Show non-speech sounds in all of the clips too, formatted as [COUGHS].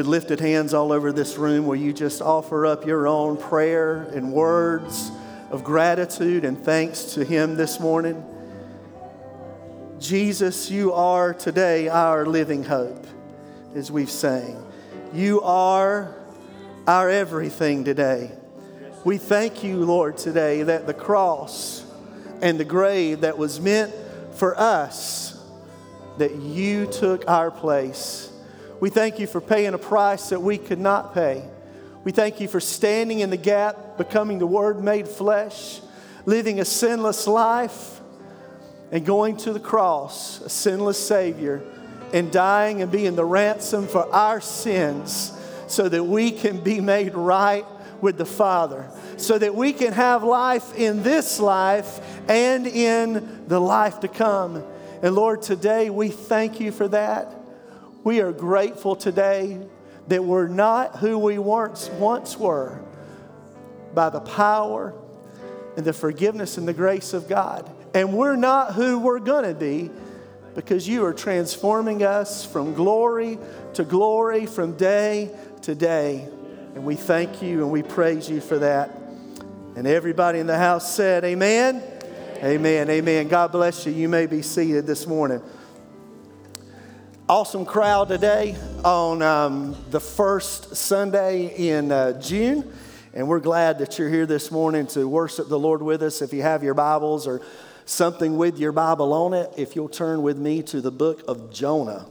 With lifted hands all over this room, will you just offer up your own prayer and words of gratitude and thanks to Him this morning? Jesus, you are today our living hope, as we've sang. You are our everything today. We thank you, Lord, today that the cross and the grave that was meant for us, that you took our place. We thank you for paying a price that we could not pay. We thank you for standing in the gap, becoming the Word made flesh, living a sinless life and going to the cross, a sinless Savior, and dying and being the ransom for our sins so that we can be made right with the Father, so that we can have life in this life and in the life to come. And Lord, today we thank you for that. We are grateful today that we're not who we once, once were by the power and the forgiveness and the grace of God. And we're not who we're going to be because you are transforming us from glory to glory, from day to day. And we thank you and we praise you for that. And everybody in the house said, Amen. Amen. Amen. God bless you. You may be seated this morning. Awesome crowd today on um, the first Sunday in uh, June. And we're glad that you're here this morning to worship the Lord with us. If you have your Bibles or something with your Bible on it, if you'll turn with me to the book of Jonah.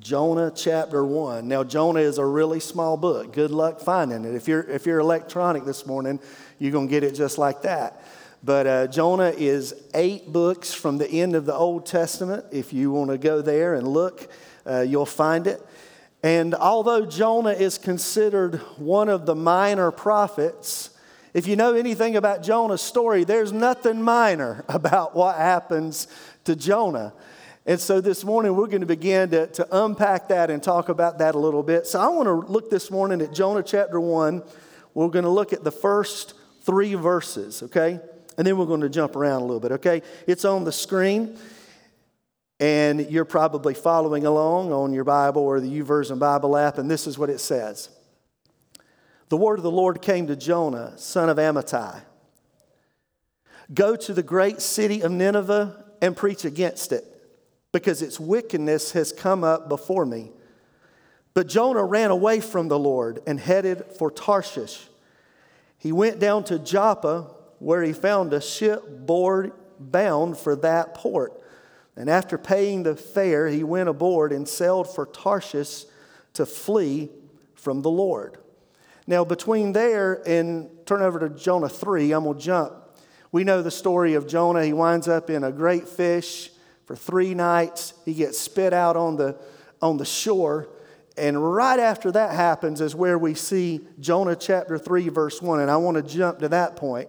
Jonah chapter 1. Now, Jonah is a really small book. Good luck finding it. If you're, if you're electronic this morning, you're going to get it just like that. But uh, Jonah is eight books from the end of the Old Testament. If you want to go there and look, uh, you'll find it. And although Jonah is considered one of the minor prophets, if you know anything about Jonah's story, there's nothing minor [LAUGHS] about what happens to Jonah. And so this morning we're going to begin to, to unpack that and talk about that a little bit. So I want to look this morning at Jonah chapter 1. We're going to look at the first three verses, okay? And then we're going to jump around a little bit, okay? It's on the screen, and you're probably following along on your Bible or the YouVersion Bible app, and this is what it says the word of the Lord came to Jonah, son of Amittai Go to the great city of Nineveh and preach against it, because its wickedness has come up before me. But Jonah ran away from the Lord and headed for Tarshish. He went down to Joppa, where he found a ship board bound for that port. And after paying the fare, he went aboard and sailed for Tarshish to flee from the Lord. Now, between there and turn over to Jonah 3, I'm going to jump. We know the story of Jonah. He winds up in a great fish for three nights. He gets spit out on the, on the shore. And right after that happens is where we see Jonah chapter 3, verse 1. And I want to jump to that point.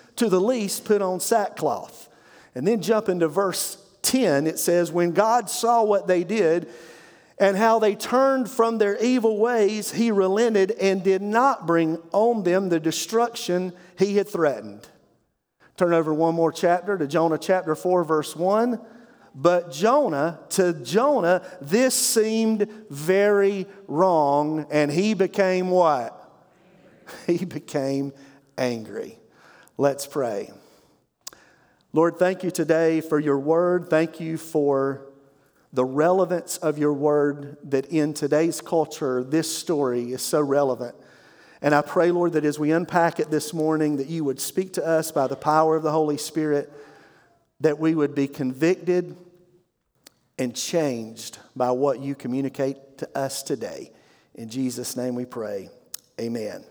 to the least, put on sackcloth. And then jump into verse 10, it says, When God saw what they did, and how they turned from their evil ways, he relented and did not bring on them the destruction he had threatened. Turn over one more chapter to Jonah chapter 4, verse 1. But Jonah, to Jonah, this seemed very wrong, and he became what? [LAUGHS] He became angry. Let's pray. Lord, thank you today for your word. Thank you for the relevance of your word that in today's culture, this story is so relevant. And I pray, Lord, that as we unpack it this morning, that you would speak to us by the power of the Holy Spirit, that we would be convicted and changed by what you communicate to us today. In Jesus' name we pray. Amen.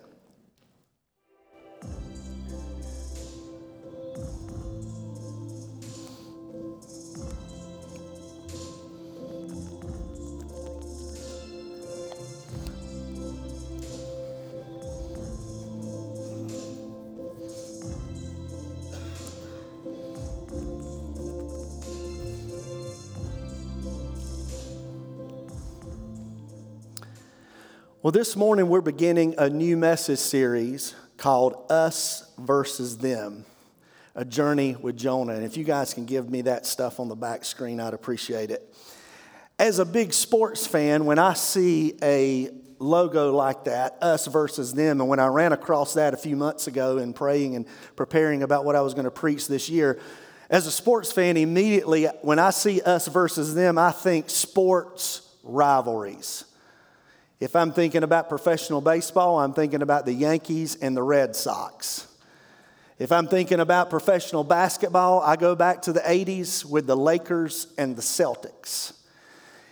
Well, this morning we're beginning a new message series called Us versus Them, a journey with Jonah. And if you guys can give me that stuff on the back screen, I'd appreciate it. As a big sports fan, when I see a logo like that, us versus them, and when I ran across that a few months ago in praying and preparing about what I was going to preach this year, as a sports fan, immediately when I see us versus them, I think sports rivalries. If I'm thinking about professional baseball, I'm thinking about the Yankees and the Red Sox. If I'm thinking about professional basketball, I go back to the 80s with the Lakers and the Celtics.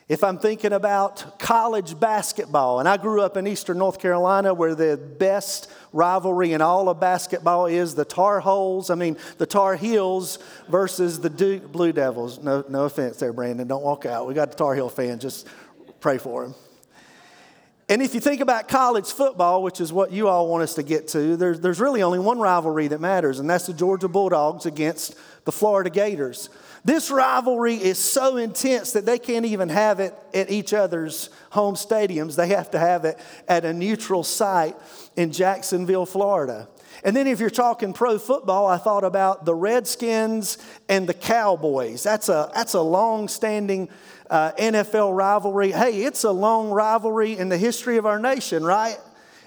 If I'm thinking about college basketball, and I grew up in eastern North Carolina where the best rivalry in all of basketball is the Tar Heels, I mean, the Tar Heels versus the Duke Blue Devils. No, no offense there, Brandon. Don't walk out. We got the Tar Heel fan. Just pray for him. And if you think about college football, which is what you all want us to get to, there's, there's really only one rivalry that matters, and that's the Georgia Bulldogs against the Florida Gators. This rivalry is so intense that they can't even have it at each other's home stadiums. They have to have it at a neutral site in Jacksonville, Florida. And then if you're talking pro football, I thought about the Redskins and the Cowboys. That's a, that's a long standing uh, NFL rivalry. Hey, it's a long rivalry in the history of our nation, right?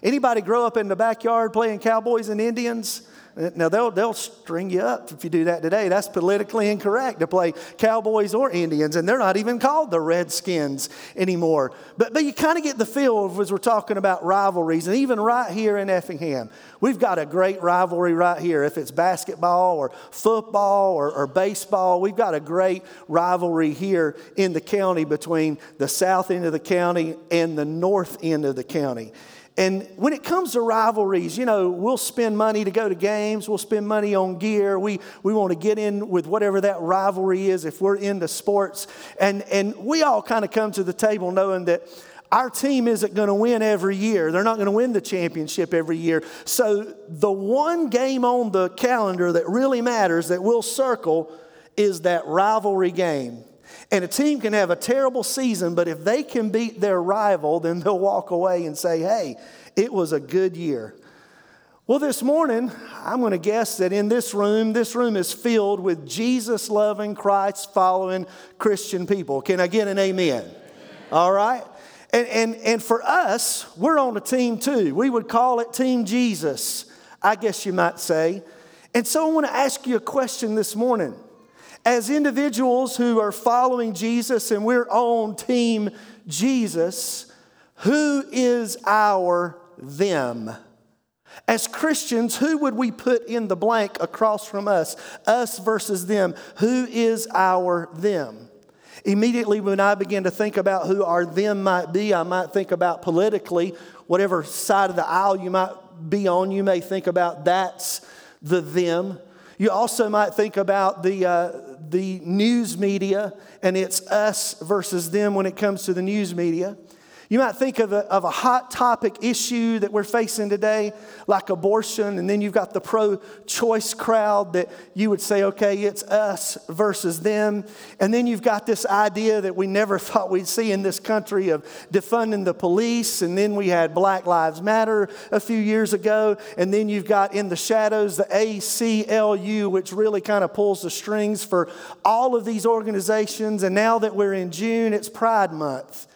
Anybody grow up in the backyard playing Cowboys and Indians? Now, they'll, they'll string you up if you do that today. That's politically incorrect to play Cowboys or Indians, and they're not even called the Redskins anymore. But, but you kind of get the feel of, as we're talking about rivalries, and even right here in Effingham, we've got a great rivalry right here. If it's basketball or football or, or baseball, we've got a great rivalry here in the county between the south end of the county and the north end of the county. And when it comes to rivalries, you know, we'll spend money to go to games, we'll spend money on gear. We, we want to get in with whatever that rivalry is if we're into sports. And, and we all kind of come to the table knowing that our team isn't going to win every year. They're not going to win the championship every year. So the one game on the calendar that really matters that we'll circle is that rivalry game. And a team can have a terrible season, but if they can beat their rival, then they'll walk away and say, hey, it was a good year. Well, this morning, I'm going to guess that in this room, this room is filled with Jesus loving, Christ following Christian people. Can I get an amen? amen? All right? And, and, and for us, we're on a team too. We would call it Team Jesus, I guess you might say. And so I want to ask you a question this morning. As individuals who are following Jesus and we're on Team Jesus, who is our them? As Christians, who would we put in the blank across from us? Us versus them. Who is our them? Immediately, when I begin to think about who our them might be, I might think about politically, whatever side of the aisle you might be on, you may think about that's the them. You also might think about the, uh, the news media, and it's us versus them when it comes to the news media. You might think of a, of a hot topic issue that we're facing today, like abortion, and then you've got the pro choice crowd that you would say, okay, it's us versus them. And then you've got this idea that we never [LAUGHS] thought we'd see in this country of defunding the police. And then we had Black Lives Matter a few years ago. And then you've got in the shadows the ACLU, which really kind of pulls the strings for all of these organizations. And now that we're in June, it's Pride Month.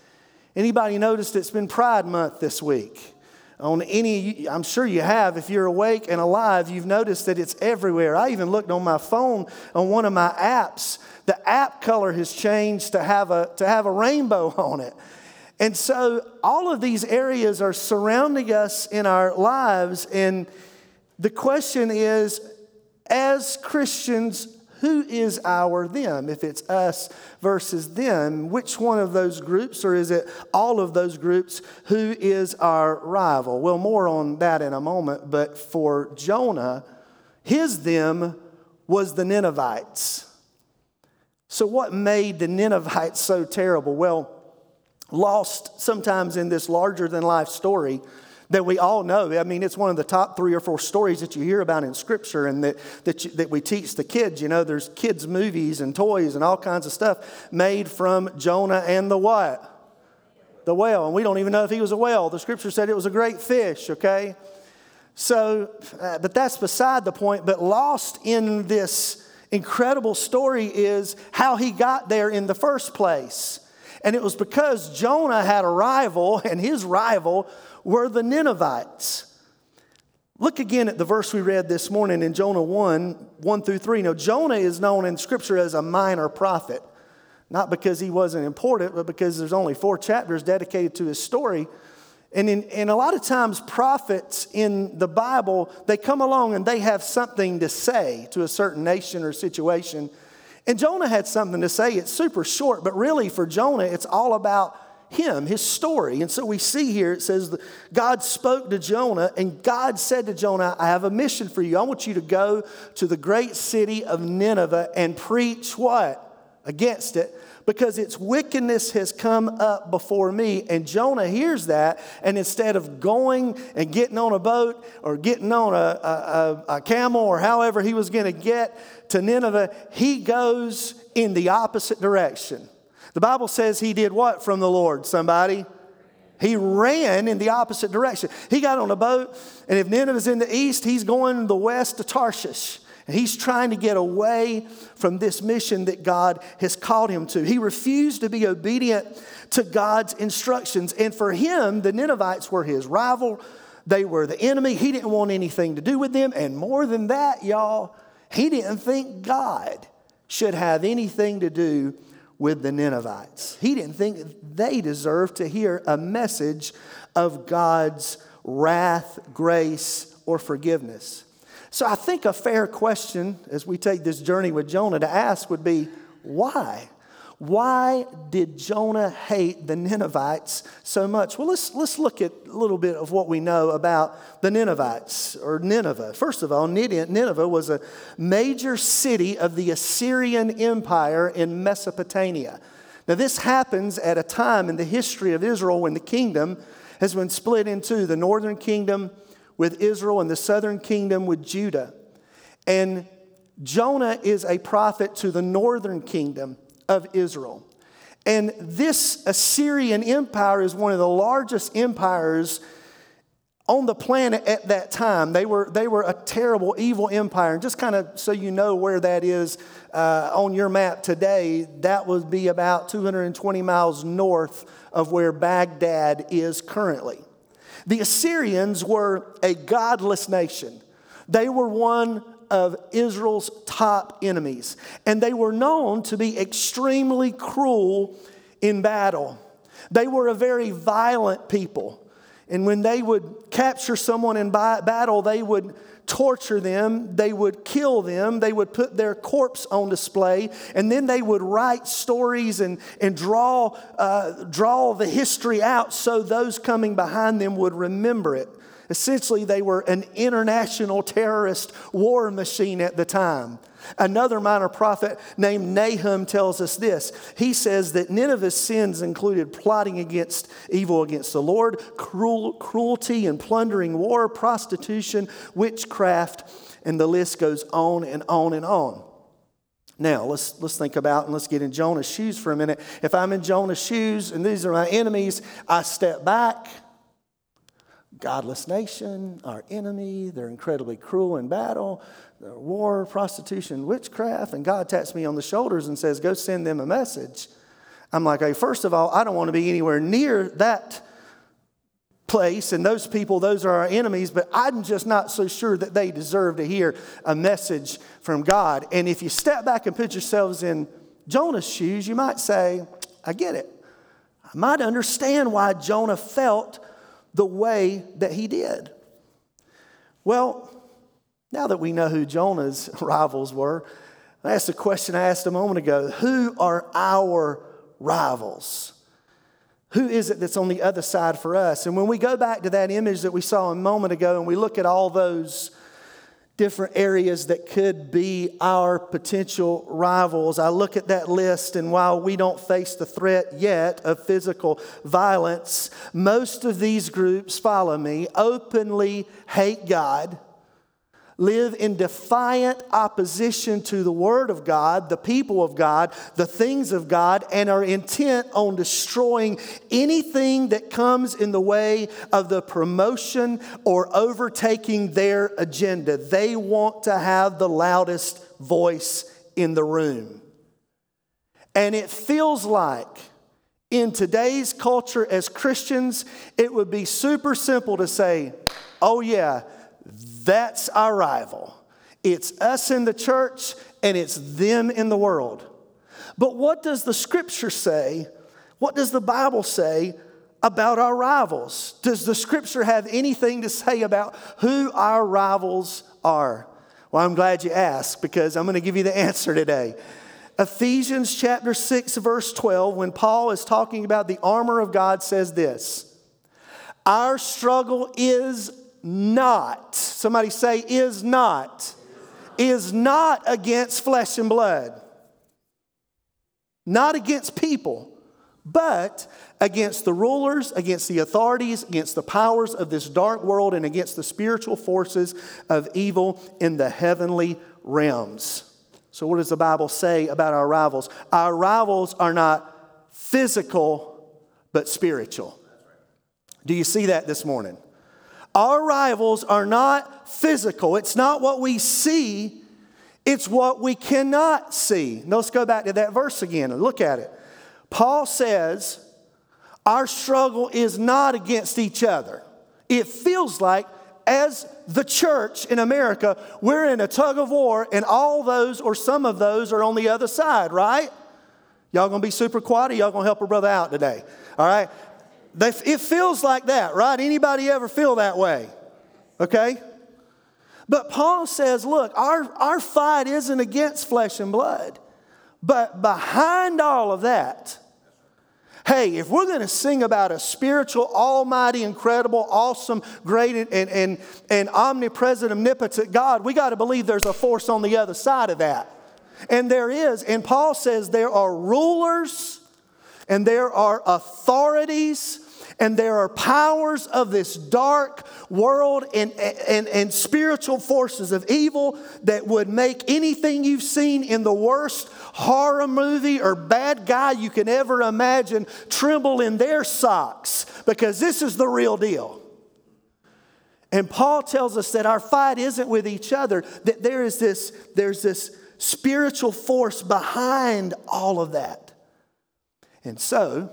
Anybody noticed it's been Pride Month this week? On any, I'm sure you have. If you're awake and alive, you've noticed that it's everywhere. I even looked on my phone on one of my apps. The app color has changed to have a, to have a rainbow [LAUGHS] on it. And so all of these areas are surrounding us in our lives. And the question is as Christians, who is our them? If it's us versus them, which one of those groups, or is it all of those groups, who is our rival? Well, more on that in a moment, but for Jonah, his them was the Ninevites. So, what made the Ninevites so terrible? Well, lost sometimes in this larger than life story that we all know. I mean, it's one of the top three or four stories that you hear about in Scripture and that, that, you, that we teach the kids. You know, there's kids' movies and toys and all kinds of stuff made from Jonah and the what? the whale. And we don't even know if he was a whale. The scripture said it was a great fish, okay? So, uh, but that's beside the point. But lost in this incredible story is how he got there in the first place. And it was because Jonah had a rival, and his rival were the Ninevites. Look again at the verse we read this morning in Jonah 1 1 through 3. Now, Jonah is known in Scripture as a minor prophet, not because he wasn't important, but because there's only four chapters dedicated to his story. And, in, and a lot of times, prophets in the Bible, they come along and they have something to say to a certain nation or situation. And Jonah had something to say. It's super short, but really for Jonah, it's all about him, his story. And so we see here it says God spoke to Jonah, and God said to Jonah, I have a mission for you. I want you to go to the great city of Nineveh and preach what? Against it, because its wickedness has come up before me. And Jonah hears that, and instead of going and getting on a boat or getting on a, a, a camel or however he was going to get to Nineveh, he goes in the opposite direction. The Bible says he did what from the Lord? Somebody? He ran in the opposite direction. He got on a boat, and if Nineveh's in the east, he's going the west to Tarshish. And he's trying to get away from this mission that God has called him to. He refused to be obedient to God's instructions. And for him, the Ninevites were his rival, they were the enemy. He didn't want anything to do with them. And more than that, y'all, he didn't think God should have anything to do with the Ninevites. He didn't think they deserved to hear a message of God's wrath, grace, or forgiveness. So I think a fair question as we take this journey with Jonah to ask would be why? Why did Jonah hate the Ninevites so much? Well, let's, let's look at a little bit of what we know about the Ninevites or Nineveh. First of all, Nineveh was a major city of the Assyrian Empire in Mesopotamia. Now, this happens at a time in the history of Israel when the kingdom has been split into the northern kingdom with Israel and the southern kingdom with Judah. And Jonah is a prophet to the northern kingdom of Israel. And this Assyrian empire is one of the largest empires on the planet at that time. They were, they were a terrible, evil empire. And just kind of so you know where that is uh, on your map today, that would be about 220 miles north of where Baghdad is currently. The Assyrians were a godless nation. They were one of Israel's top enemies. And they were known to be extremely cruel in battle. They were a very violent people. And when they would capture someone in battle, they would torture them, they would kill them, they would put their corpse on display, and then they would write stories and, and draw, uh, draw the history out so those coming behind them would remember it. Essentially, they were an international terrorist war machine at the time. Another minor prophet named Nahum tells us this. He says that Nineveh's sins included plotting against evil against the Lord, cruel, cruelty and plundering war, prostitution, witchcraft, and the list goes on and on and on. Now, let's, let's think about and let's get in Jonah's shoes for a minute. If I'm in Jonah's shoes and these are my enemies, I step back godless nation, our enemy. They're incredibly cruel in battle, war, prostitution, witchcraft. And God taps me on the shoulders and says, Go send them a message. I'm like, hey, first of all, I don't want to be anywhere near that place and those people, those are our enemies, but I'm just not so sure that they deserve to hear a message from God. And if you step back and put yourselves in Jonah's shoes, you might say, I get it. I might understand why Jonah felt the way that he did? Well, now that we know who Jonah's [LAUGHS] rivals were, asked the question I asked a moment ago Who are our rivals? Who is it that's on the other side for us? And when we go back to that image that we saw a moment ago and we look at all those different areas that could be our potential rivals. I look at that list, and while we don't face the threat yet of physical violence, most of these groups, follow me, openly hate God, live in defiant opposition to the Word of God, the people of God, the things of God, and are intent on destroying anything that comes in the way of the promotion or overtaking their agenda. They want to have the loudest voice in the room. And it feels like in today's culture as Christians, it would be super simple to say, oh, yeah, that's our rival. It's us in the church and it's them in the world. But what does the scripture say? What does the Bible say about our rivals? Does the scripture have anything to say about who our rivals are? Well, I'm glad you asked because I'm going to give you the answer today. Ephesians chapter 6, verse 12, when Paul is talking about the armor of God, says this Our struggle is not, somebody say, is not, is not against flesh and blood, not against people, but against the rulers, against the authorities, against the powers of this dark world, and against the spiritual forces of evil in the heavenly realms. So, what does the Bible say about our rivals? Our rivals are not physical, but spiritual. Do you see that this morning? Our rivals are not physical, it's not what we see, it's what we cannot see. Let's go back to that verse again and look at it. Paul says, Our struggle is not against each other. It feels like, as the church in America, we're in a tug of war, and all those or some of those are on the other side, right? Y'all gonna be super quiet, y'all gonna help a brother out today? All right? They, it feels like that, right? Anybody ever feel that way? Okay? But Paul says, look, our, our fight isn't against flesh and blood. But behind all of that, hey, if we're going to sing about a spiritual, almighty, incredible, awesome, great, and, and, and omnipresent, omnipotent God, we got to believe there's a force on the other side of that. And there is. And Paul says there are rulers and there are authorities and there are powers of this dark world and, and, and spiritual forces of evil that would make anything you've seen in the worst horror movie or bad guy you can ever imagine tremble in their socks because this is the real deal. And Paul tells us that our fight isn't with each other, that there is this, there's this spiritual force behind all of that. And so,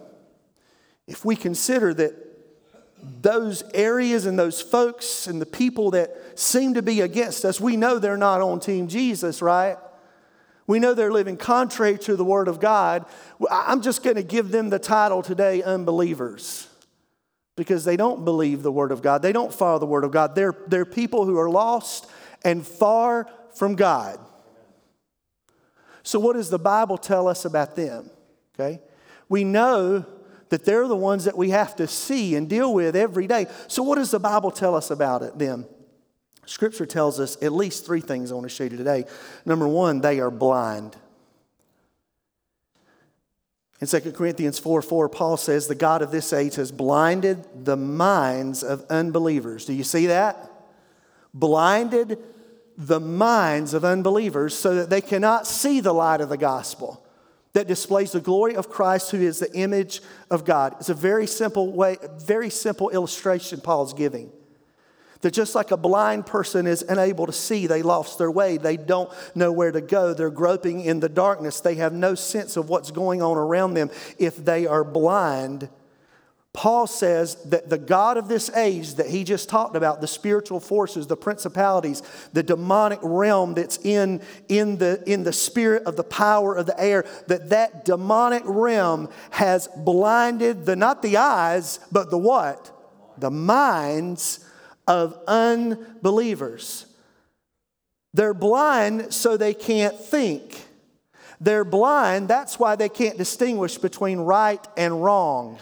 if we consider that those areas and those folks and the people that seem to be against us, we know they're not on Team Jesus, right? We know they're living contrary to the Word of God. I'm just going to give them the title today unbelievers because they don't believe the Word of God. They don't follow the Word of God. They're, they're people who are lost and far from God. So, what does the Bible tell us about them? Okay? We know that they're the ones that we have to see and deal with every day. So, what does the Bible tell us about it then? Scripture tells us at least three things I want to show you today. Number one, they are blind. In 2 Corinthians 4 4, Paul says, The God of this age has blinded the minds of unbelievers. Do you see that? Blinded the minds of unbelievers so that they cannot see the light of the gospel that displays the glory of Christ, who is the image of God. It's a very simple way, very simple illustration Paul's giving. That just like a blind person is unable to see, they lost their way. They don't know where to go. They're groping in the darkness. They have no sense of what's going on around them if they are blind Paul says that the God of this age that he just talked about, the spiritual forces, the principalities, the demonic realm that's in, in, the, in the spirit of the power of the air, that that demonic realm has blinded the, not the eyes, but the what? The minds of unbelievers. They're blind so they can't think. They're blind, that's why they can't distinguish between right and wrong.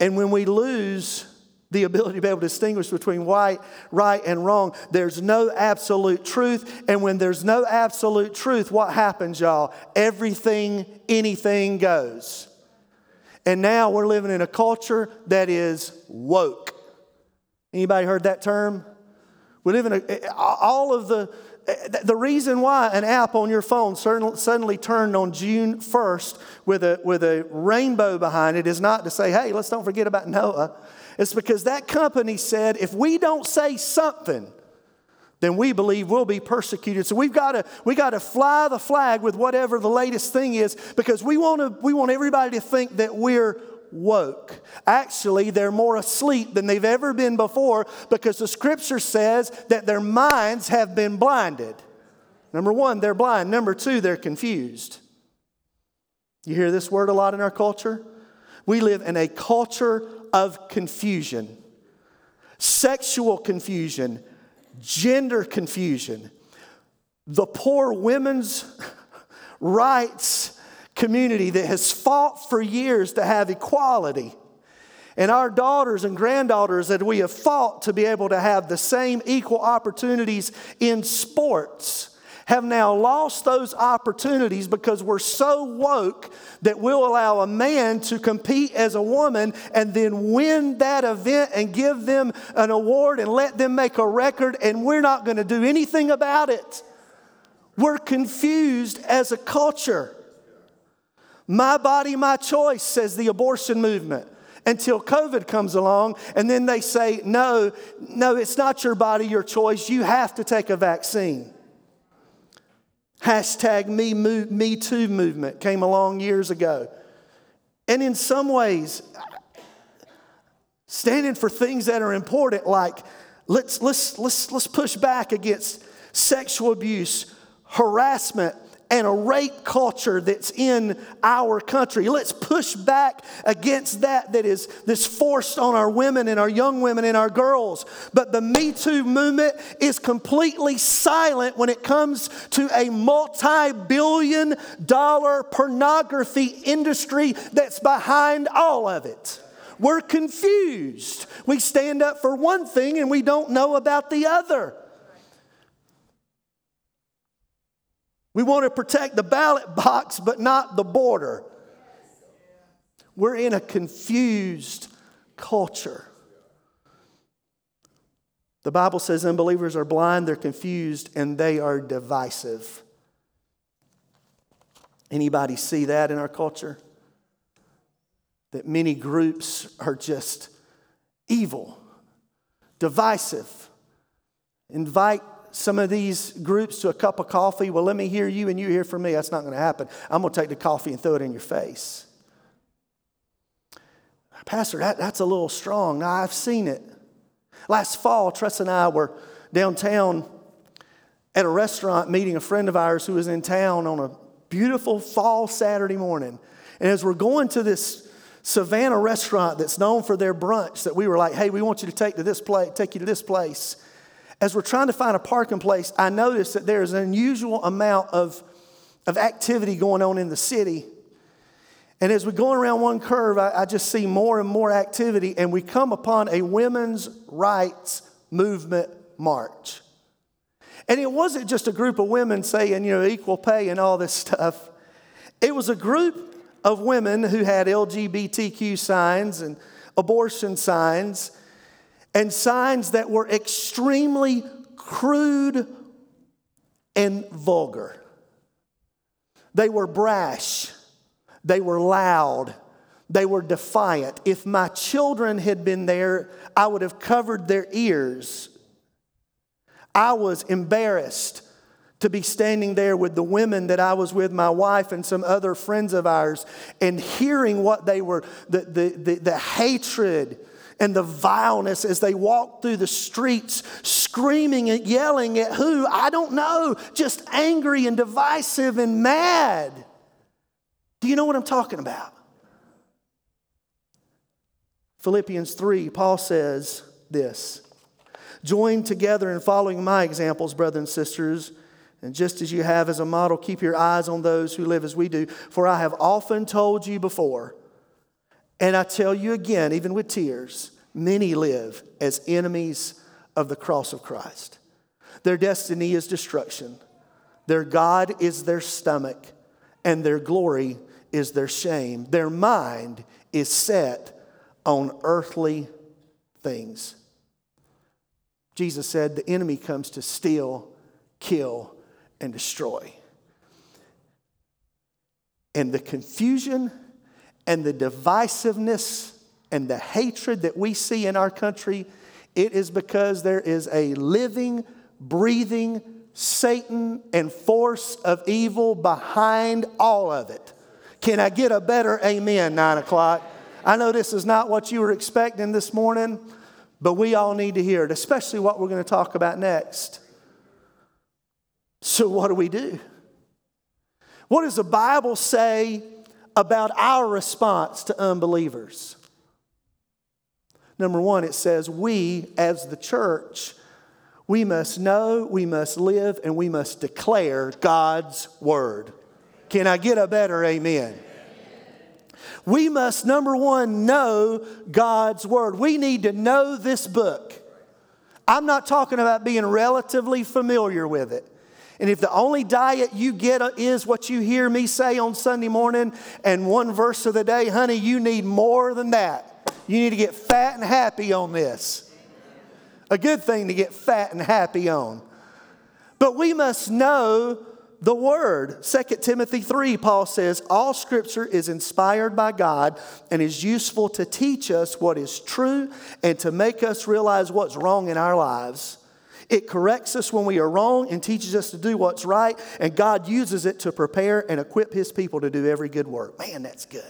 And when we lose the ability to be able to distinguish between right, right and wrong, there's no absolute truth. And when there's no absolute truth, what happens, y'all? Everything, anything goes. And now we're living in a culture that is woke. Anybody heard that term? We live in a, all of the, the reason why an app on your phone suddenly turned on June 1st with a, with a rainbow behind it is not to say, hey, let's don't forget about Noah. It's because that company said, if we don't say something, then we believe we'll be persecuted. So we've got to we got to fly the flag with whatever the latest thing is because we want to we want everybody to think that we're woke. Actually, they're more asleep than they've ever been before because the scripture says that their minds have been blinded. Number 1, they're blind. Number 2, they're confused. You hear this word a lot in our culture? We live in a culture of confusion. Sexual confusion, gender confusion, the poor women's [LAUGHS] rights community that has fought for years to have equality. And our daughters and granddaughters that we have fought to be able to have the same equal opportunities in sports have now lost those opportunities because we're so woke that we'll allow a man to compete as a woman and then win that event and give them an award and let them make a record, and we're not going to do anything about it. We're confused as a culture. My body, my choice, says the abortion movement until COVID comes along, and then they say, no, no, it's not your body, your choice. You have to take a vaccine. Hashtag me, me Too movement came along years ago. And in some ways, standing for things that are important, like let's, let's, let's, let's push back against sexual abuse, harassment, and a rape culture that's in our country. Let's push back against that that is this forced on our women and our young women and our girls. But the Me Too movement is completely silent when it comes to a multi billion dollar pornography industry that's behind all of it. We're confused. We stand up for one thing and we don't know about the other. We want to protect the ballot box, but not the border. We're in a confused culture. The Bible says unbelievers are blind, they're confused, and they are divisive. Anybody see that in our culture? That many groups are just evil, divisive. Invite some of these groups to a cup of coffee. Well, let me hear you and you hear from me. That's not going to happen. I'm going to take the coffee and throw it in your face. Pastor, that, that's a little strong. Now, I've seen it. Last fall, Tress and I were downtown at a restaurant meeting a friend of ours who was in town on a beautiful fall Saturday morning. And as we're going to this Savannah restaurant that's known for their brunch, that we were like, hey, we want you to take to this place, take you to this place as we're trying to find a parking place, I noticed that there's an unusual amount of, of activity going on in the city. And as we're going around one curve, I, I just see more and more activity, and we come upon a women's rights movement march. And it wasn't just a group of women saying, you know, equal pay and all this [LAUGHS] stuff. It was a group of women who had LGBTQ signs and abortion signs and signs that were extremely crude and vulgar. They were brash, they were loud, they were defiant. If my children had been there, I would have covered their ears. I was embarrassed to be standing there with the women that I was with, my wife and some other friends of ours, and hearing what they were, the, the, the, the hatred and the vileness as they walked through the streets, screaming and yelling at who? I don't know, just angry and divisive and mad. Do you know what I'm talking about? Philippians 3, Paul says this Join together in following my examples, brothers and sisters. And just as you have as a model, keep your eyes on those who live as we do. For I have often told you before and I tell you again, even with tears, many live as enemies of the cross of Christ. Their destiny is destruction, their God is their stomach, and their glory is their shame. Their mind is set on earthly things. Jesus said, the enemy comes to steal, kill, and destroy. And the confusion and the divisiveness and the hatred that we see in our country, it is because there is a living, breathing Satan and force of evil behind all of it. Can I get a better amen, nine o'clock? I know this is not what you were expecting this morning, but we all need to hear it, especially what we're going to talk about next. So, what do we do? What does the Bible say about our response to unbelievers? Number one, it says, We as the church, we must know, we must live, and we must declare God's word. Can I get a better amen? We must, number one, know God's Word. We need to know this book. I'm not talking about being relatively familiar with it. And if the only diet you get is what you hear me say on Sunday morning and one verse of the day, honey, you need more than that. You need to get fat and happy on this. A good thing to get fat and happy on. But we must know the Word. 2 Timothy 3, Paul says, All Scripture is inspired by God and is useful to teach us what is true and to make us realize what's wrong in our lives. It corrects us when we are wrong and teaches us to do what's right, and God uses it to prepare and equip His people to do every good work. Man, that's good.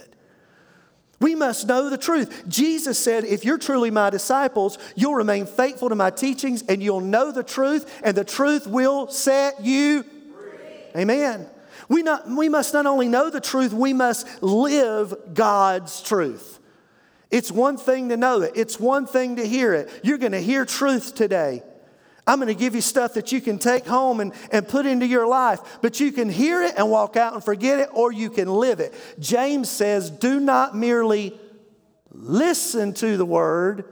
We must know the truth. Jesus said, If you're truly my disciples, you'll remain faithful to my teachings and you'll know the truth, and the truth will set you free. Amen. We, not, we must not only know the truth, we must live God's truth. It's one thing to know it, it's one thing to hear it. You're going to hear truth today. I'm going to give you stuff that you can take home and, and put into your life, but you can hear it and walk out and forget it, or you can live it. James says, Do not merely listen to the word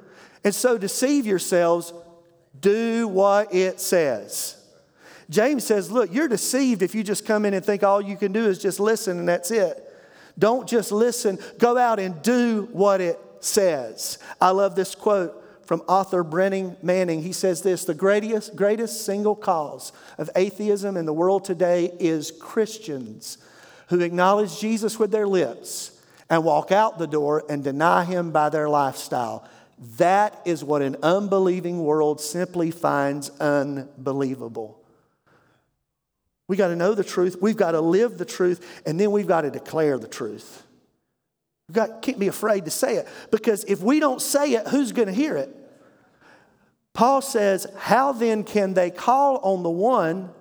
and so deceive yourselves, do what it says. James says, Look, you're deceived if you just come in and think all you can do is just listen and that's it. Don't just listen, go out and do what it says. I love this quote from author Brennan Manning. He says this The greatest, greatest single cause of atheism in the world today is Christians who acknowledge Jesus with their lips and walk out the door and deny him by their lifestyle. That is what an unbelieving world simply finds unbelievable. We got to know the truth, we've got to live the truth, and then we've got to declare the truth. We can't be afraid to say it because if we don't say it, who's going to hear it? Paul says, How then can they call on the one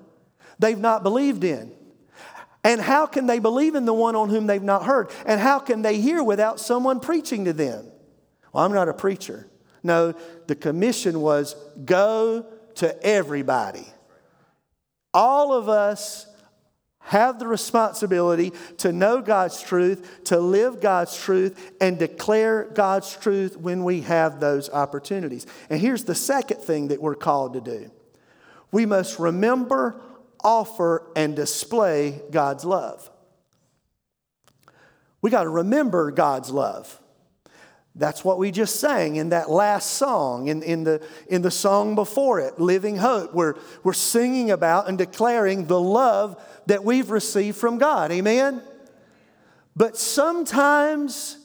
they've not believed in? And how can they believe in the one on whom they've not heard? And how can they hear without someone preaching to them? Well, I'm not a preacher. No, the commission was go to everybody. All of us have the responsibility to know God's truth, to live God's truth, and declare God's truth when we have those opportunities. And here's the second thing that we're called to do we must remember, offer, and display God's love. We got to remember God's love. That's what we just sang in that last song, in, in, the, in the song before it, Living Hope. We're, we're singing about and declaring the love that we've received from God. Amen? But sometimes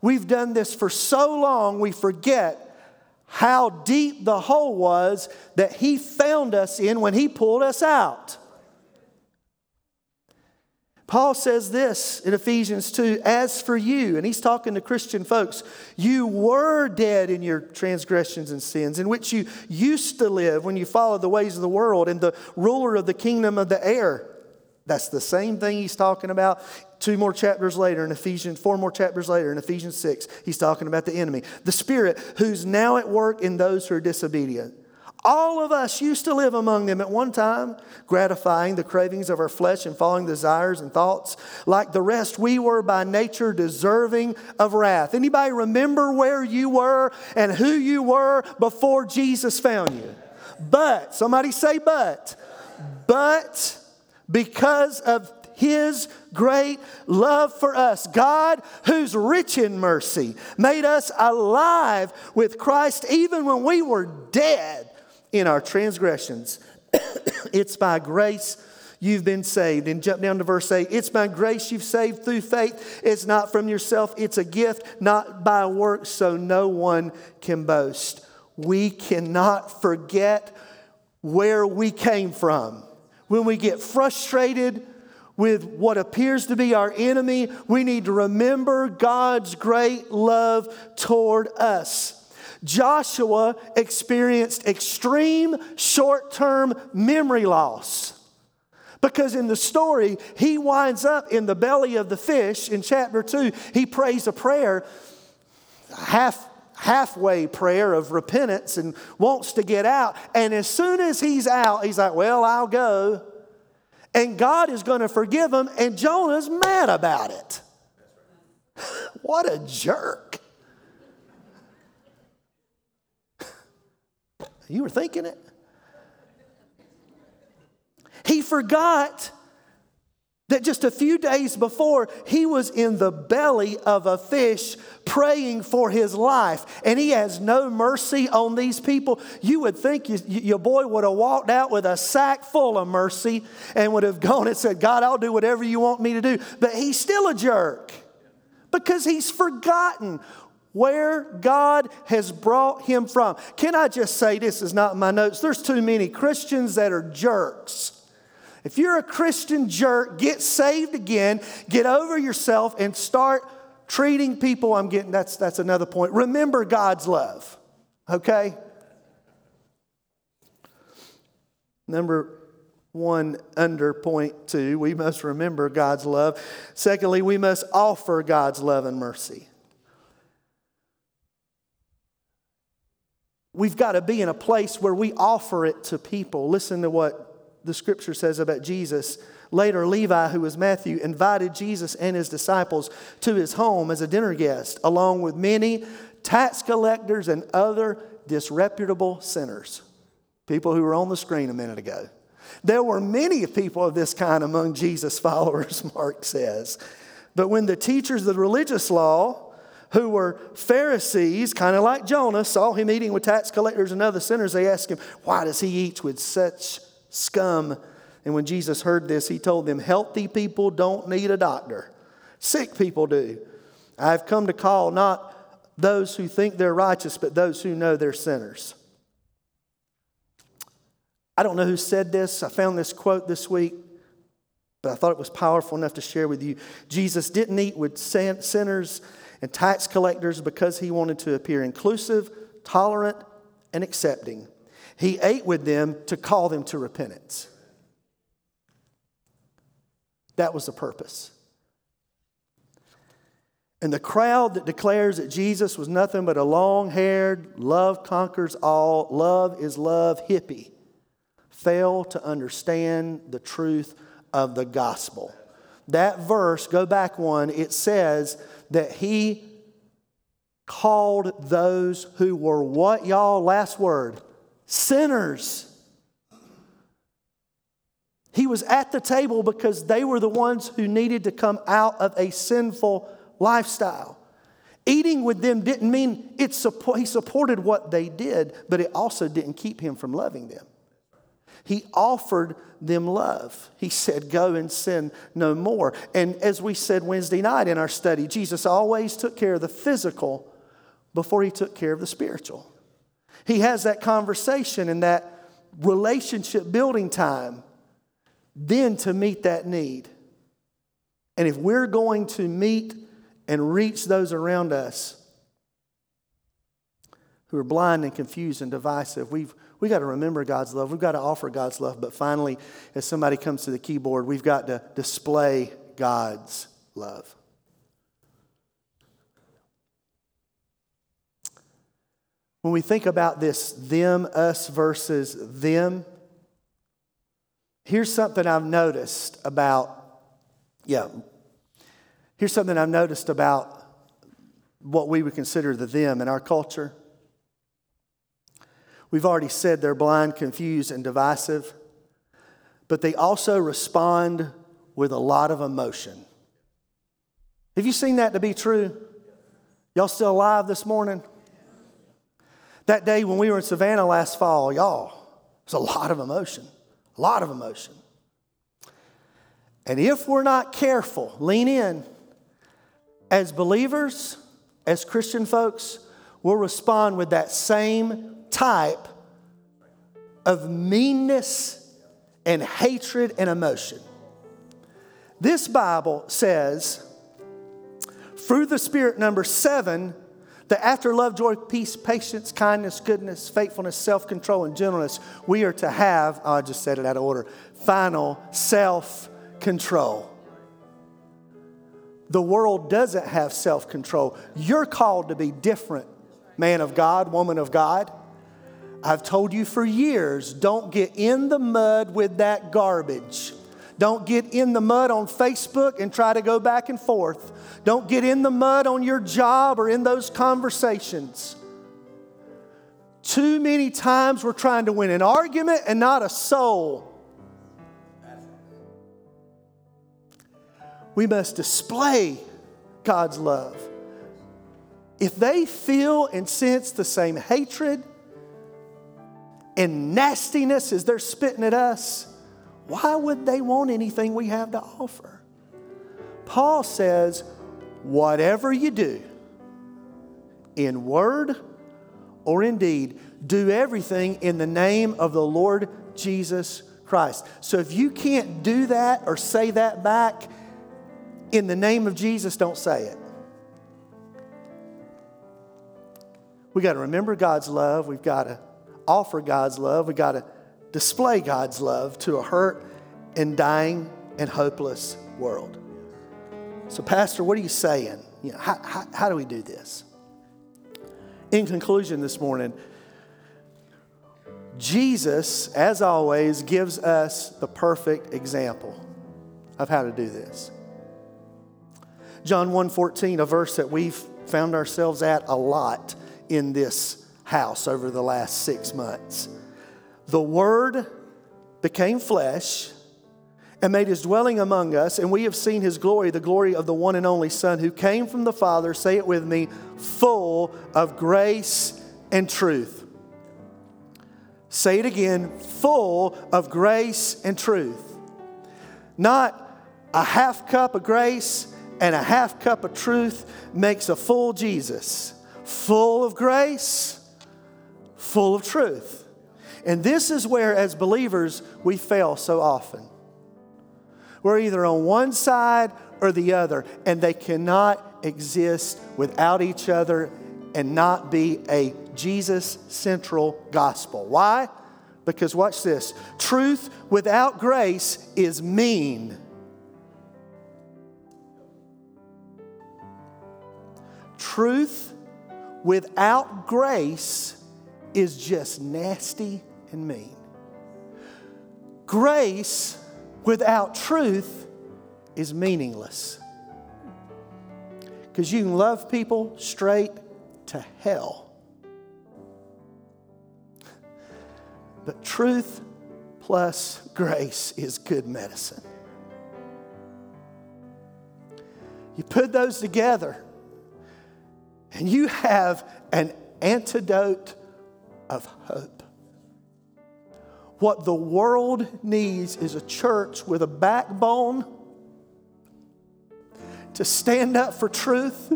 we've done this for so long, we forget how deep the hole was that He found us in when He pulled us out. Paul says this in Ephesians 2 As for you, and he's talking to Christian folks, you were dead in your transgressions and sins, in which you used to live when you followed the ways of the world and the ruler of the kingdom of the air. That's the same thing he's talking about two more chapters later in Ephesians, four more chapters later in Ephesians 6. He's talking about the enemy, the spirit who's now at work in those who are disobedient. All of us used to live among them at one time, gratifying the cravings of our flesh and following desires and thoughts. Like the rest, we were by nature deserving of wrath. Anybody remember where you were and who you were before Jesus found you? But, somebody say, but, but because of his great love for us. God, who's rich in mercy, made us alive with Christ even when we were dead in our transgressions. [COUGHS] it's by grace you've been saved. And jump down to verse 8. It's by grace you've saved through faith. It's not from yourself, it's a gift, not by works, so no one can boast. We cannot forget where we came from. When we get frustrated with what appears to be our enemy, we need to remember God's great love toward us. Jonah experienced extreme short term memory loss. Because in the story, he winds up in the belly of the fish in chapter 2. He prays a prayer, half, halfway prayer of repentance, and wants to get out. And as soon as he's out, he's like, Well, I'll go. And God is going to forgive him, and Jonah's mad about it. [LAUGHS] what a jerk. You were thinking it? He forgot that just a few days before, he was in the belly of a fish praying for his life. And he has no mercy on these people. You would think you, your boy would have walked out with a sack full of mercy and would have gone and said, God, I'll do whatever you want me to do. But he's still a jerk because he's forgotten where God has brought him from. Can I just say this is not in my notes? There's too many Christians that are jerks. If you're a Christian jerk, get saved again, get over yourself, and start treating people. I'm getting that's that's another point. Remember God's love. Okay? Number one under point two, we must remember God's love. Secondly, we must offer God's love and mercy. We've got to be in a place where we offer it to people. Listen to what the scripture says about Jesus. Later, Levi, who was Matthew, invited Jesus and his disciples to his home as a dinner guest, along with many tax collectors and other disreputable sinners. People who were on the screen a minute ago. There were many people of this kind among Jesus' followers, [LAUGHS] Mark says. But when the teachers of the religious law, who were Pharisees, kind of like Jonah, saw him eating with tax collectors and other sinners, they asked him, Why does he eat with such scum. And when Jesus heard this, he told them, Healthy people don't need a doctor, sick people do. I've come to call not those who think they're righteous, but those who know they're sinners. I don't know who said this. I found this quote this week, but I thought it was powerful enough to share with you. Jesus didn't eat with sinners and tax collectors because he wanted to appear inclusive, tolerant, and accepting. He ate with them to call them to repentance. That was the purpose. And the crowd that declares that Jesus was nothing but a long haired, love conquers all, love is love hippie, fail to understand the truth of the gospel. That verse, go back one, it says that he called those who were what, y'all? Last word sinners. He was at the table because they were the ones who needed to come out of a sinful lifestyle. Eating with them didn't mean it support, he supported what they did, but it also didn't keep him from loving them. He offered them love. He said, Go and sin no more. And as we said Wednesday night in our study, Jesus always took care of the physical before he took care of the spiritual. He has that conversation and that relationship building time then to meet that need. And if we're going to meet and reach those around us who are blind and confused and divisive, we've we got to remember God's love. We've got to offer God's love. But finally, as somebody comes to the keyboard, we've got to display God's love. When we think about this them, us versus them, here's something I've noticed about, yeah, here's something I've noticed about what we would consider the them in our culture. We've already said they're blind, confused, and divisive, but they also respond with a lot of emotion. Have you seen that to be true? Y'all still alive this morning? That day when we were in Savannah last fall, y'all, It's a lot of emotion, a lot of emotion. And if we're not careful, lean in, as believers, as Christian folks, we'll respond with that same type of meanness and hatred and emotion. This Bible says, through the Spirit, number seven, that after love, joy, peace, patience, kindness, goodness, faithfulness, self control, and gentleness, we are to have, oh, I just said it out of order, final self control. The world doesn't have self control. You're called to be different, man of God, woman of God. I've told you for years don't get in the mud with that garbage. Don't get in the mud on Facebook and try to go back and forth. Don't get in the mud on your job or in those conversations. Too many times we're trying to win an argument and not a soul. We must display God's love. If they feel and sense the same hatred and nastiness as they're spitting at us, why would they want anything we have to offer? Paul says, whatever you do, in word or in deed, do everything in the name of the Lord Jesus Christ. So if you can't do that or say that back in the name of Jesus, don't say it. We got to remember God's love. We've got to offer God's love. We've got to display God's love to a hurt and dying and hopeless world. So, Pastor, what are you saying? You know, how, how, how do we do this? In conclusion, this morning, Jesus, as always, gives us the perfect example of how to do this. John 1:14, a verse that we've found ourselves at a lot in this house over the last 6 months. The word became flesh and made his dwelling among us, and we have seen his glory, the glory of the one and only Son who came from the Father, say it with me, full of grace and truth. Say it again, full of grace and truth. Not a half cup of grace and a half cup of truth makes a full Jesus. Full of grace, full of truth. And this is where, as believers, we fail so often. We're either on one side or the other, and they cannot exist without each other and not be a Jesus central gospel. Why? Because watch this truth without grace is mean. Truth without grace is just nasty and mean. Grace without truth is meaningless. Because you can love people straight to hell. But truth plus grace is good medicine. You put those together, and you have an antidote of hope. What the world needs is a church with a backbone to stand up for truth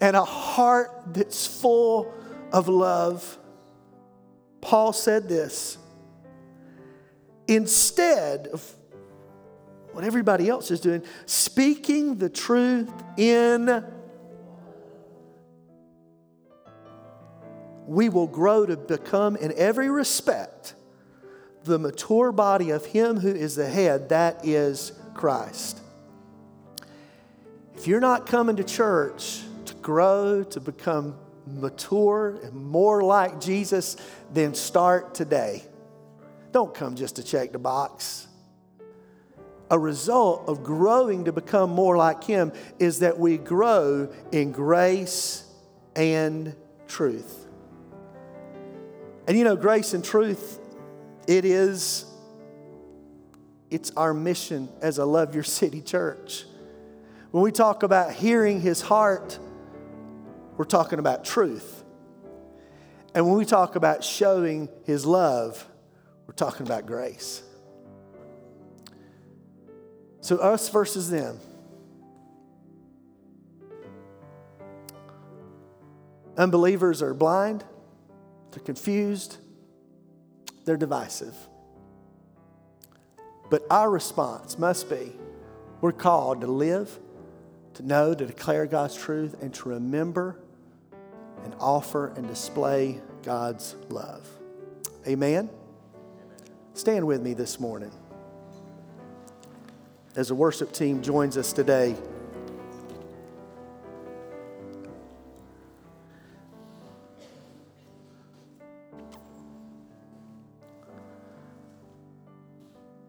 and a heart that's full of love. Paul said this instead of what everybody else is doing, speaking the truth in we will grow to become in every respect the mature body of Him who is the head, that is Christ. If you're not coming to church to grow, to become mature and more like Jesus, then start today. Don't come just to check the box. A result of growing to become more like Him is that we grow in grace and truth. And you know, grace and truth it is it's our mission as a Love Your City church. When we talk about hearing his heart, we're talking about truth. And when we talk about showing his love, We're talking about grace. So, us versus them. Unbelievers are blind, they're confused, they're divisive. But our response must be we're called to live, to know, to declare God's truth, and to remember and offer and display God's love. Amen? Stand with me this morning as the worship team joins us today.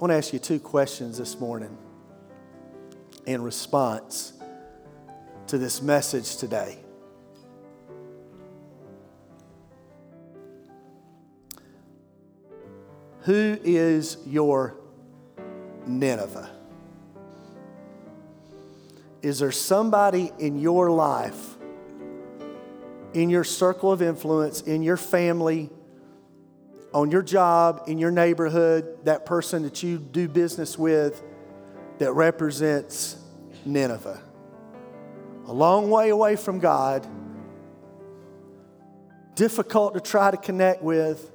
Want to ask you two questions this morning in response to this message today. Who is your Nineveh? Is there somebody in your life, in your circle of influence, in your family, on your job, in your neighborhood, that person that you do business with that represents Nineveh? A long way away from God, difficult to try to connect with.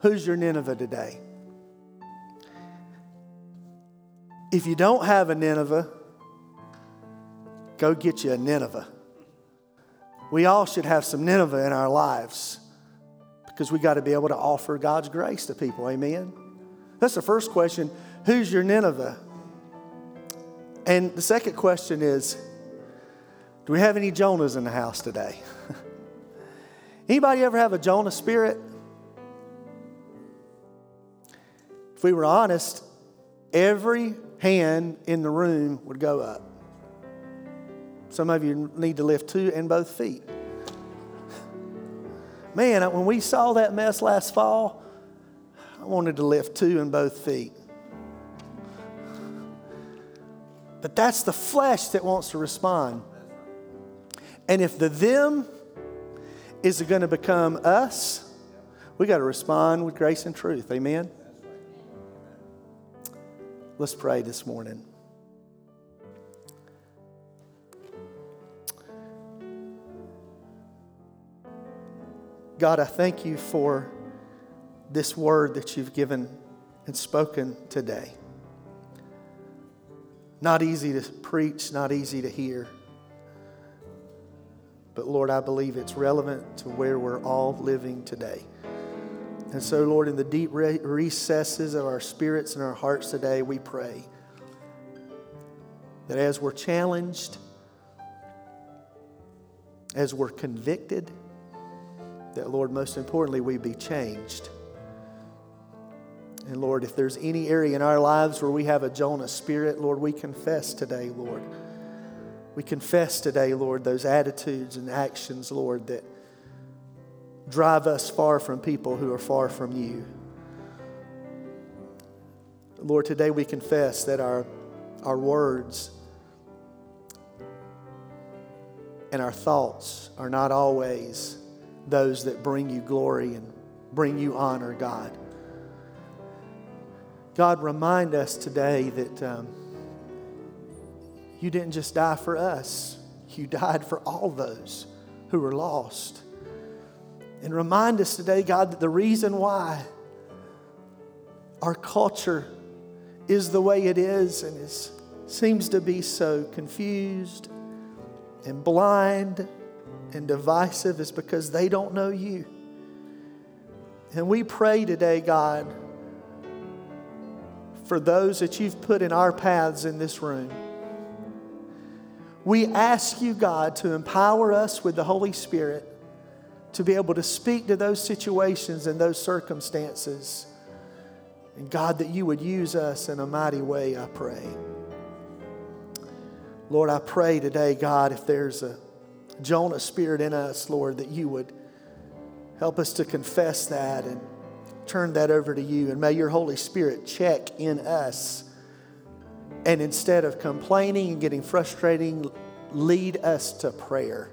Who's your Nineveh today? If you don't have a Nineveh, go get you a Nineveh. We all should have some Nineveh in our lives because we got to be able to offer God's grace to people. Amen. That's the first question. Who's your Nineveh? And the second question is Do we have any Jonahs in the house today? [LAUGHS] Anybody ever have a Jonah spirit? If we were honest, every hand in the room would go up. Some of you need to lift two and both feet. Man, when we saw that mess last fall, I wanted to lift two in both feet. But that's the flesh that wants to respond. And if the them is going to become us, we got to respond with grace and truth. Amen? Let's pray this morning. God, I thank you for this word that you've given and spoken today. Not easy to preach, not easy to hear. But Lord, I believe it's relevant to where we're all living today. And so, Lord, in the deep recesses of our spirits and our hearts today, we pray that as we're challenged, as we're convicted, that, Lord, most importantly, we be changed. And Lord, if there's any area in our lives where we have a Jonah spirit, Lord, we confess today, Lord. We confess today, Lord, those attitudes and actions, Lord, that drive us far from people who are far from you. Lord, today we confess that our, our words and our thoughts are not always those that bring you glory and bring you honor, God. God, remind us today that um, you didn't just die for us, you died for all those who were lost. And remind us today, God, that the reason why our culture is the way it is and is, seems to be so confused and blind and divisive is because they don't know you. And we pray today, God, for those that you've put in our paths in this room. We ask you, God, to empower us with the Holy Spirit to be able to speak to those situations and those circumstances. And God, that you would use us in a mighty way, I pray. Lord, I pray today, God, if there's a Jonah spirit in us, Lord, that you would help us to confess that and turn that over to you. And may your Holy Spirit check in us. And instead of complaining and getting frustrating, lead us to prayer,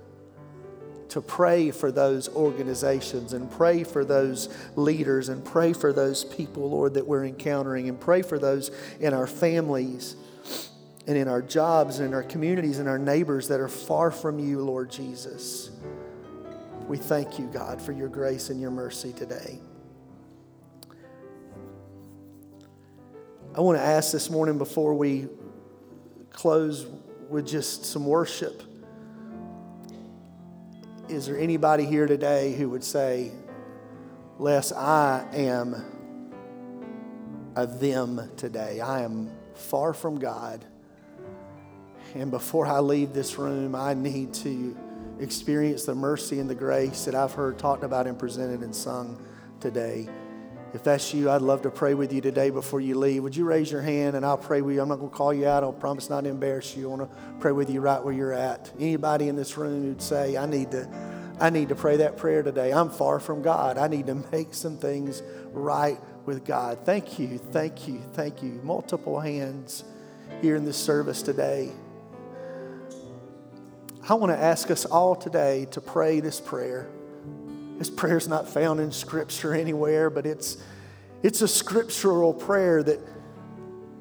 to pray for those organizations and pray for those leaders and pray for those people, Lord, that we're encountering and pray for those in our families and in our jobs and in our communities and our neighbors that are far from you, Lord Jesus. We thank you, God, for your grace and your mercy today. I want to ask this morning before we close with just some worship. Is there anybody here today who would say, Les, I am a them today? I am far from God. And before I leave this room, I need to experience the mercy and the grace that I've heard talked about and presented and sung today. If that's you, I'd love to pray with you today before you leave. Would you raise your hand and I'll pray with you? I'm not going to call you out. I'll promise not to embarrass you. I want to pray with you right where you're at. Anybody in this room who'd say, I need to, I need to pray that prayer today. I'm far from God. I need to make some things right with God. Thank you, thank you, thank you. Multiple hands here in this service today. I want to ask us all today to pray this prayer. This prayer is not found in Scripture anywhere, but it's, it's a scriptural prayer that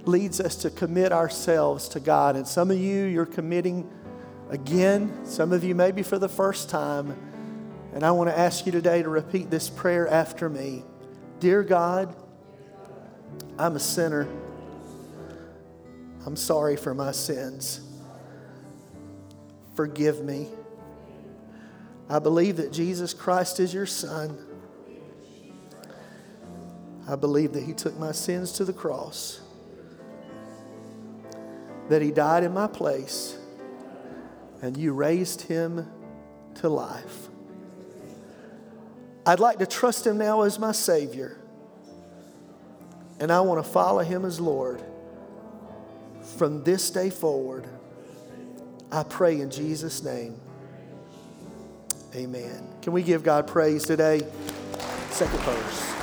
leads us to commit ourselves to God. And some of you, you're committing again, some of you maybe for the first time. And I want to ask you today to repeat this prayer after me Dear God, I'm a sinner. I'm sorry for my sins. Forgive me. I believe that Jesus Christ is your Son. I believe that He took my sins to the cross, that He died in my place, and you raised Him to life. I'd like to trust Him now as my Savior, and I want to follow Him as Lord from this day forward. I pray in Jesus' name. Amen. Can we give God praise today? Second verse.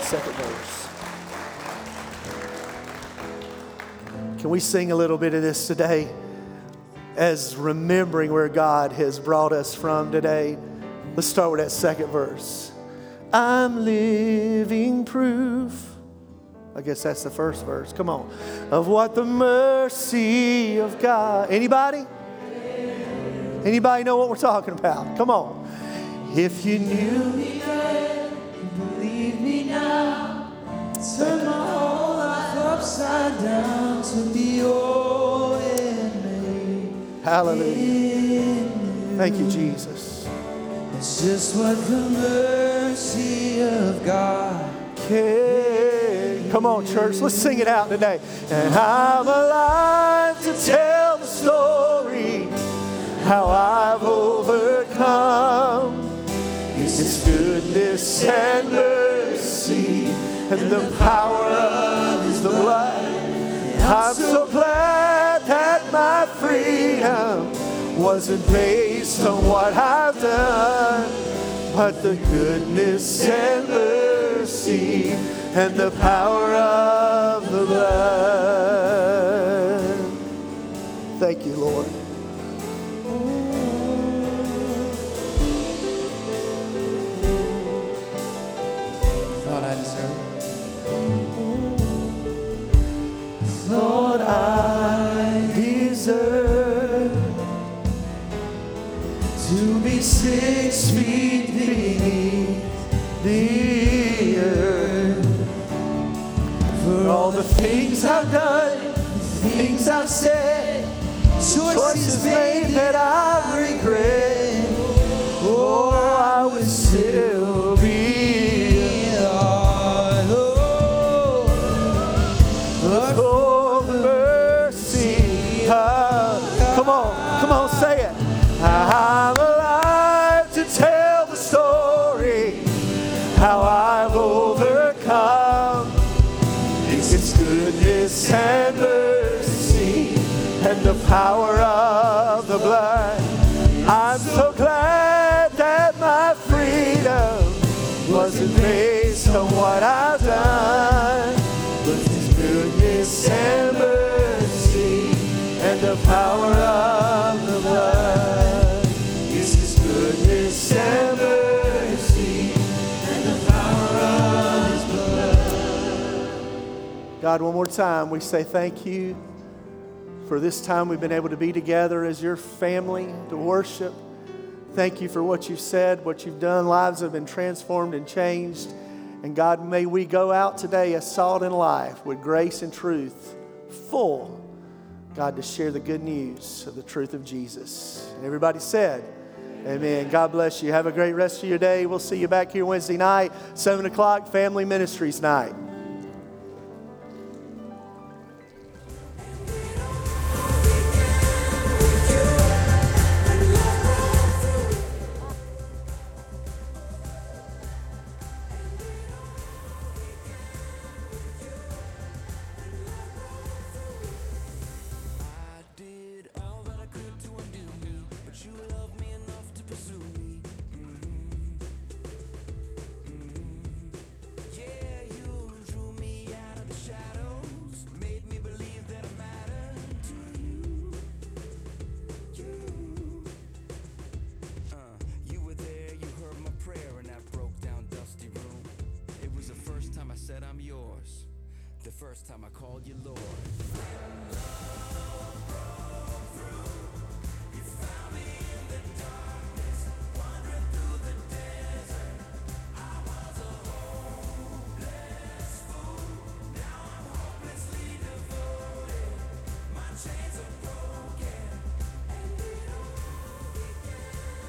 Second verse. Can we sing a little bit of this today as remembering where God has brought us from today? Let's start with that second verse. I'm living proof. I guess that's the first verse. Come on. Of what the mercy of God. Anybody? Anybody know what we're talking about? Come on. If you knew me then, believe me now. Turn my whole life upside down to be all in me. Hallelujah. Thank you, Jesus. It's just what the mercy of God can. Come on, church. Let's sing it out today. And I'm alive to tell the story how I've overcome. It's His goodness and mercy and the power of His blood. I'm so glad that my freedom wasn't based on what I've done, but the goodness and mercy and the power of the blood. Thank you, Lord. thought I deserved. Thought I deserve to be six feet said, choices made that I regret. God, one more time, we say thank you for this time we've been able to be together as your family to worship. Thank you for what you've said, what you've done. Lives have been transformed and changed. And God, may we go out today as salt in life with grace and truth, full, God, to share the good news of the truth of Jesus. And everybody said, Amen. God bless you. Have a great rest of your day. We'll see you back here Wednesday night, 7 o'clock, Family Ministries night.